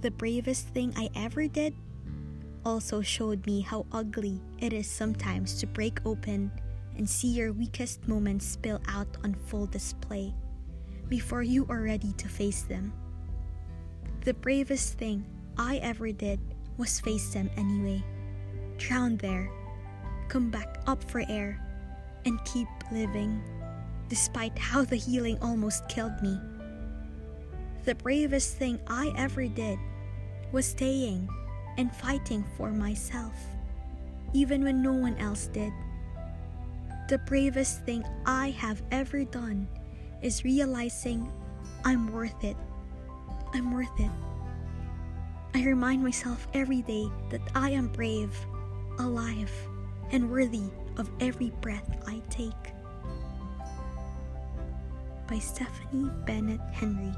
The bravest thing I ever did also showed me how ugly it is sometimes to break open and see your weakest moments spill out on full display before you are ready to face them. The bravest thing I ever did was face them anyway. Drown there, come back up for air, and keep living, despite how the healing almost killed me. The bravest thing I ever did was staying and fighting for myself, even when no one else did. The bravest thing I have ever done is realizing I'm worth it. I'm worth it. I remind myself every day that I am brave, alive, and worthy of every breath I take. By Stephanie Bennett Henry.